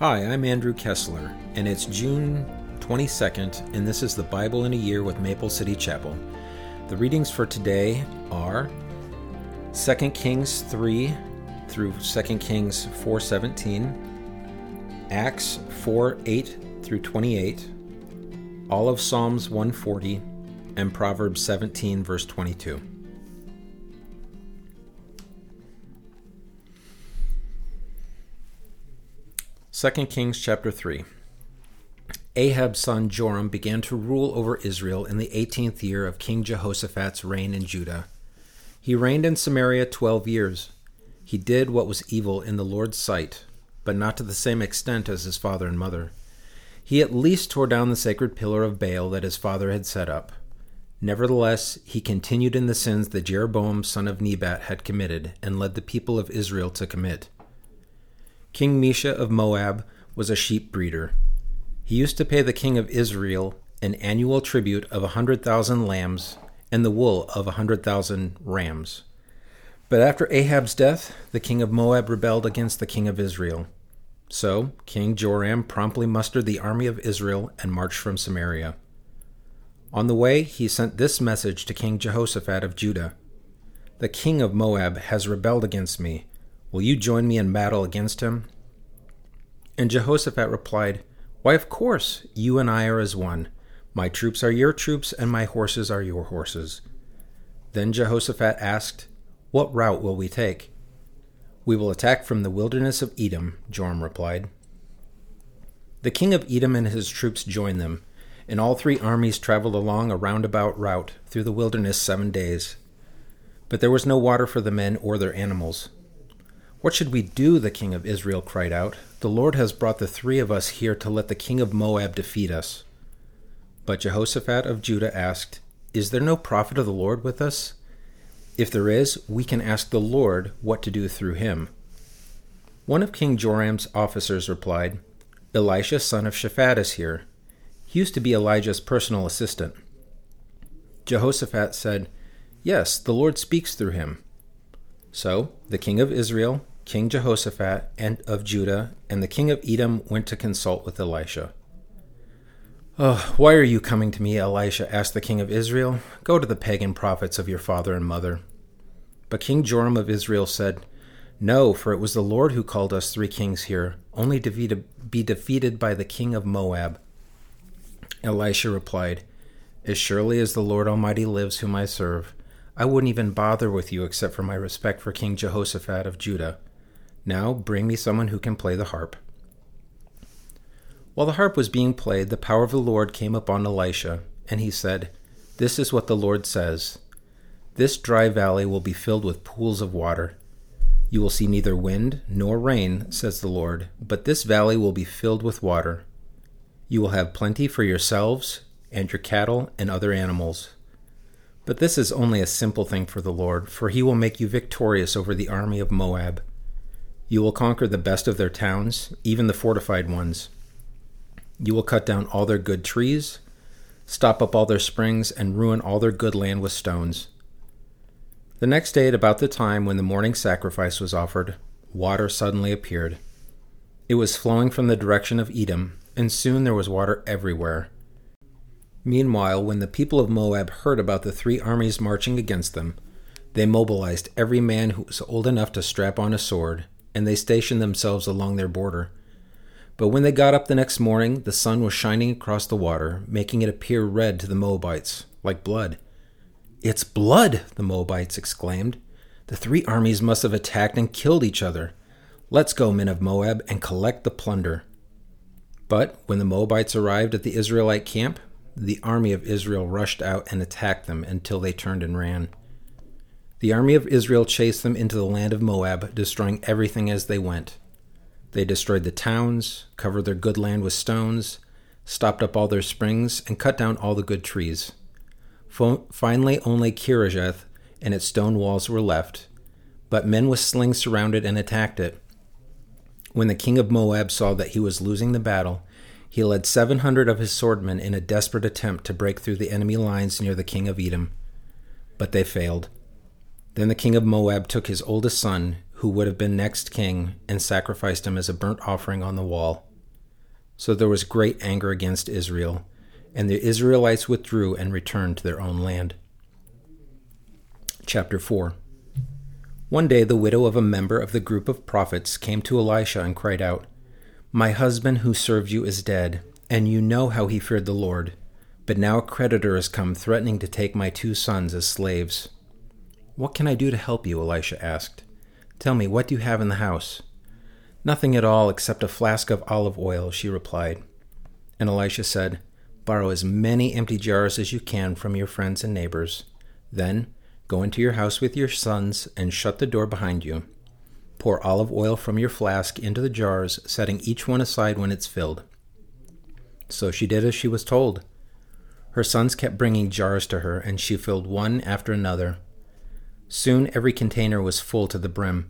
Hi, I'm Andrew Kesler, and it's June 22nd, and this is the Bible in a Year with Maple City Chapel. The readings for today are 2 Kings 3 through 2 Kings 4:17, Acts 4 8 through 28, all of Psalms 140, and Proverbs 17, verse 22. 2 Kings chapter 3 Ahab's son Joram began to rule over Israel in the 18th year of King Jehoshaphat's reign in Judah. He reigned in Samaria 12 years. He did what was evil in the Lord's sight, but not to the same extent as his father and mother. He at least tore down the sacred pillar of Baal that his father had set up. Nevertheless, he continued in the sins that Jeroboam son of Nebat had committed and led the people of Israel to commit. King Mesha of Moab was a sheep breeder. He used to pay the king of Israel an annual tribute of a hundred thousand lambs and the wool of a hundred thousand rams. But after Ahab's death, the king of Moab rebelled against the king of Israel. So King Joram promptly mustered the army of Israel and marched from Samaria. On the way, he sent this message to King Jehoshaphat of Judah The king of Moab has rebelled against me. Will you join me in battle against him? And Jehoshaphat replied, Why, of course, you and I are as one. My troops are your troops, and my horses are your horses. Then Jehoshaphat asked, What route will we take? We will attack from the wilderness of Edom, Joram replied. The king of Edom and his troops joined them, and all three armies traveled along a roundabout route through the wilderness seven days. But there was no water for the men or their animals. What should we do? the king of Israel cried out. The Lord has brought the three of us here to let the king of Moab defeat us. But Jehoshaphat of Judah asked, Is there no prophet of the Lord with us? If there is, we can ask the Lord what to do through him. One of King Joram's officers replied, Elisha son of Shaphat is here. He used to be Elijah's personal assistant. Jehoshaphat said, Yes, the Lord speaks through him. So the king of Israel King Jehoshaphat and of Judah and the king of Edom went to consult with Elisha. Oh, why are you coming to me? Elisha asked the king of Israel. Go to the pagan prophets of your father and mother. But King Joram of Israel said, No, for it was the Lord who called us three kings here, only to be defeated by the king of Moab. Elisha replied, As surely as the Lord Almighty lives, whom I serve, I wouldn't even bother with you except for my respect for King Jehoshaphat of Judah. Now bring me someone who can play the harp. While the harp was being played, the power of the Lord came upon Elisha, and he said, This is what the Lord says This dry valley will be filled with pools of water. You will see neither wind nor rain, says the Lord, but this valley will be filled with water. You will have plenty for yourselves and your cattle and other animals. But this is only a simple thing for the Lord, for he will make you victorious over the army of Moab. You will conquer the best of their towns, even the fortified ones. You will cut down all their good trees, stop up all their springs, and ruin all their good land with stones. The next day, at about the time when the morning sacrifice was offered, water suddenly appeared. It was flowing from the direction of Edom, and soon there was water everywhere. Meanwhile, when the people of Moab heard about the three armies marching against them, they mobilized every man who was old enough to strap on a sword and they stationed themselves along their border. But when they got up the next morning, the sun was shining across the water, making it appear red to the Moabites, like blood. It's blood, the Moabites exclaimed. The three armies must have attacked and killed each other. Let's go, men of Moab, and collect the plunder. But when the Moabites arrived at the Israelite camp, the army of Israel rushed out and attacked them until they turned and ran. The army of Israel chased them into the land of Moab, destroying everything as they went. They destroyed the towns, covered their good land with stones, stopped up all their springs, and cut down all the good trees. finally, only Kirjath and its stone walls were left, but men with slings surrounded and attacked it. When the king of Moab saw that he was losing the battle, he led 700 of his swordmen in a desperate attempt to break through the enemy lines near the king of Edom. But they failed. Then the king of Moab took his oldest son, who would have been next king, and sacrificed him as a burnt offering on the wall. So there was great anger against Israel, and the Israelites withdrew and returned to their own land. Chapter 4 One day the widow of a member of the group of prophets came to Elisha and cried out, My husband who served you is dead, and you know how he feared the Lord. But now a creditor has come threatening to take my two sons as slaves. What can I do to help you? Elisha asked. Tell me, what do you have in the house? Nothing at all except a flask of olive oil, she replied. And Elisha said, Borrow as many empty jars as you can from your friends and neighbors. Then go into your house with your sons and shut the door behind you. Pour olive oil from your flask into the jars, setting each one aside when it's filled. So she did as she was told. Her sons kept bringing jars to her, and she filled one after another. Soon every container was full to the brim.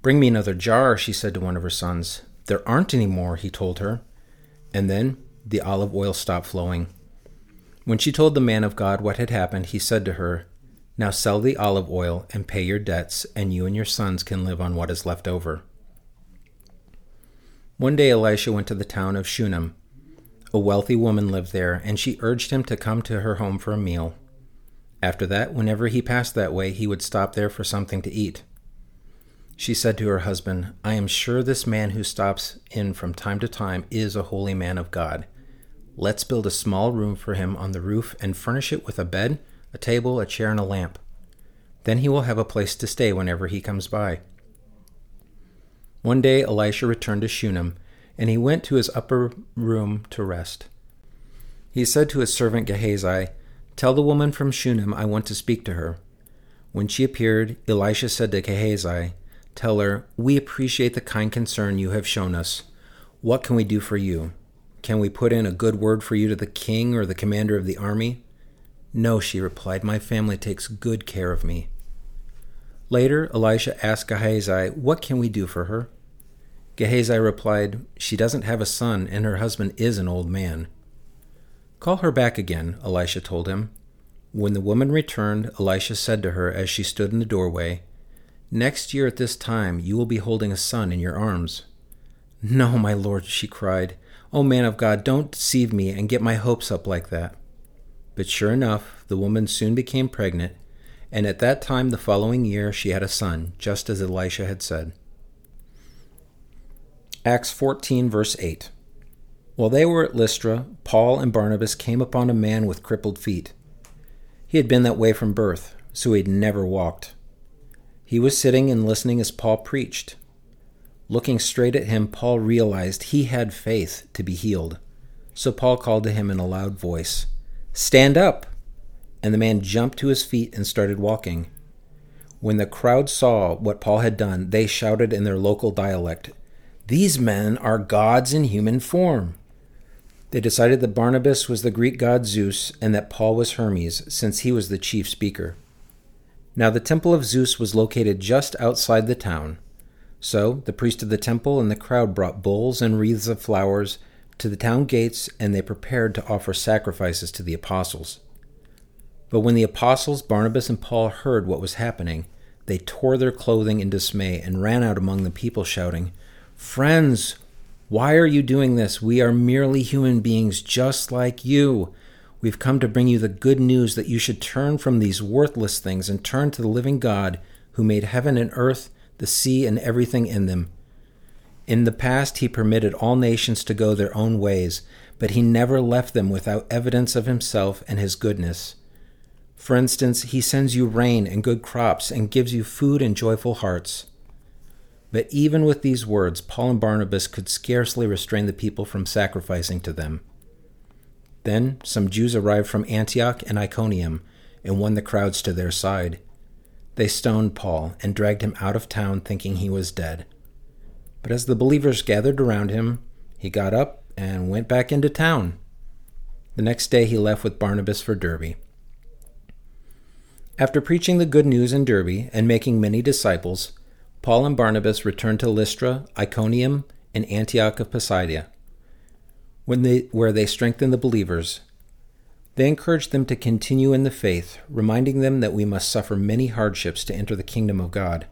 Bring me another jar, she said to one of her sons. There aren't any more, he told her. And then the olive oil stopped flowing. When she told the man of God what had happened, he said to her, Now sell the olive oil and pay your debts, and you and your sons can live on what is left over. One day Elisha went to the town of Shunem. A wealthy woman lived there, and she urged him to come to her home for a meal. After that, whenever he passed that way, he would stop there for something to eat. She said to her husband, I am sure this man who stops in from time to time is a holy man of God. Let's build a small room for him on the roof and furnish it with a bed, a table, a chair, and a lamp. Then he will have a place to stay whenever he comes by. One day Elisha returned to Shunem, and he went to his upper room to rest. He said to his servant Gehazi, Tell the woman from Shunem I want to speak to her. When she appeared, Elisha said to Gehazi, Tell her, We appreciate the kind concern you have shown us. What can we do for you? Can we put in a good word for you to the king or the commander of the army? No, she replied, My family takes good care of me. Later, Elisha asked Gehazi, What can we do for her? Gehazi replied, She doesn't have a son, and her husband is an old man. Call her back again, Elisha told him. When the woman returned, Elisha said to her as she stood in the doorway, Next year at this time you will be holding a son in your arms. No, my lord, she cried. O oh, man of God, don't deceive me and get my hopes up like that. But sure enough, the woman soon became pregnant, and at that time the following year she had a son, just as Elisha had said. Acts 14, verse 8. While they were at Lystra, Paul and Barnabas came upon a man with crippled feet. He had been that way from birth, so he had never walked. He was sitting and listening as Paul preached. Looking straight at him, Paul realized he had faith to be healed. So Paul called to him in a loud voice, Stand up! And the man jumped to his feet and started walking. When the crowd saw what Paul had done, they shouted in their local dialect, These men are gods in human form. They decided that Barnabas was the Greek god Zeus and that Paul was Hermes, since he was the chief speaker. Now the temple of Zeus was located just outside the town. So the priest of the temple and the crowd brought bulls and wreaths of flowers to the town gates, and they prepared to offer sacrifices to the apostles. But when the apostles Barnabas and Paul heard what was happening, they tore their clothing in dismay and ran out among the people, shouting, Friends, why are you doing this? We are merely human beings just like you. We've come to bring you the good news that you should turn from these worthless things and turn to the living God who made heaven and earth, the sea, and everything in them. In the past, he permitted all nations to go their own ways, but he never left them without evidence of himself and his goodness. For instance, he sends you rain and good crops and gives you food and joyful hearts. But even with these words, Paul and Barnabas could scarcely restrain the people from sacrificing to them. Then some Jews arrived from Antioch and Iconium and won the crowds to their side. They stoned Paul and dragged him out of town, thinking he was dead. But as the believers gathered around him, he got up and went back into town. The next day he left with Barnabas for Derbe. After preaching the good news in Derbe and making many disciples, Paul and Barnabas returned to Lystra, Iconium, and Antioch of Pisidia when they, where they strengthened the believers. They encouraged them to continue in the faith, reminding them that we must suffer many hardships to enter the kingdom of God.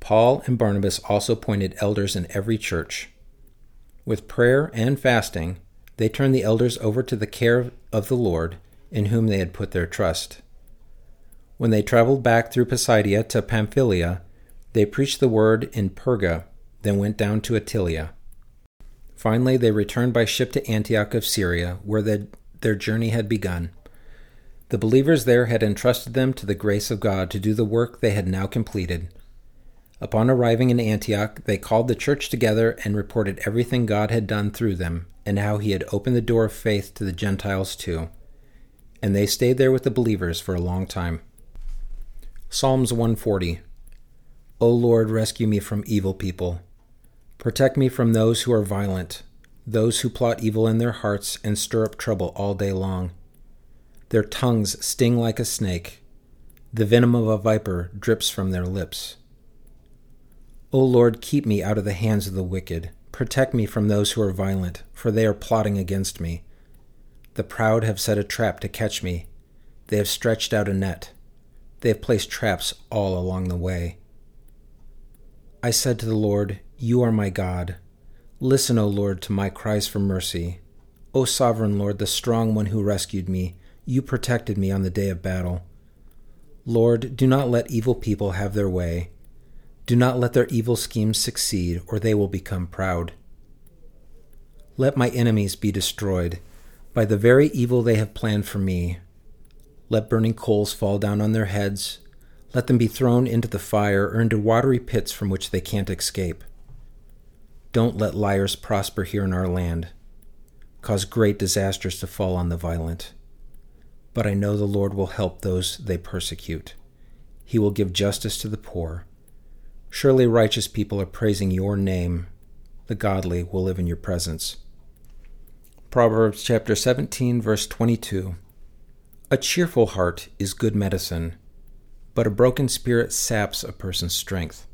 Paul and Barnabas also appointed elders in every church. With prayer and fasting, they turned the elders over to the care of the Lord, in whom they had put their trust. When they traveled back through Pisidia to Pamphylia, they preached the word in Perga, then went down to Attalia. Finally, they returned by ship to Antioch of Syria, where the, their journey had begun. The believers there had entrusted them to the grace of God to do the work they had now completed. Upon arriving in Antioch, they called the church together and reported everything God had done through them, and how he had opened the door of faith to the Gentiles too. And they stayed there with the believers for a long time. Psalms 140 O Lord, rescue me from evil people. Protect me from those who are violent, those who plot evil in their hearts and stir up trouble all day long. Their tongues sting like a snake. The venom of a viper drips from their lips. O Lord, keep me out of the hands of the wicked. Protect me from those who are violent, for they are plotting against me. The proud have set a trap to catch me. They have stretched out a net. They have placed traps all along the way. I said to the Lord, You are my God. Listen, O Lord, to my cries for mercy. O sovereign Lord, the strong one who rescued me, you protected me on the day of battle. Lord, do not let evil people have their way. Do not let their evil schemes succeed, or they will become proud. Let my enemies be destroyed by the very evil they have planned for me. Let burning coals fall down on their heads. Let them be thrown into the fire or into watery pits from which they can't escape. Don't let liars prosper here in our land. Cause great disasters to fall on the violent but I know the Lord will help those they persecute. He will give justice to the poor. Surely righteous people are praising your name. The godly will live in your presence. Proverbs chapter 17, verse 22. A cheerful heart is good medicine, but a broken spirit saps a person's strength.